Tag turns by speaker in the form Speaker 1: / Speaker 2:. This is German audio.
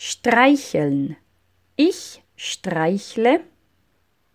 Speaker 1: Streicheln. Ich streichle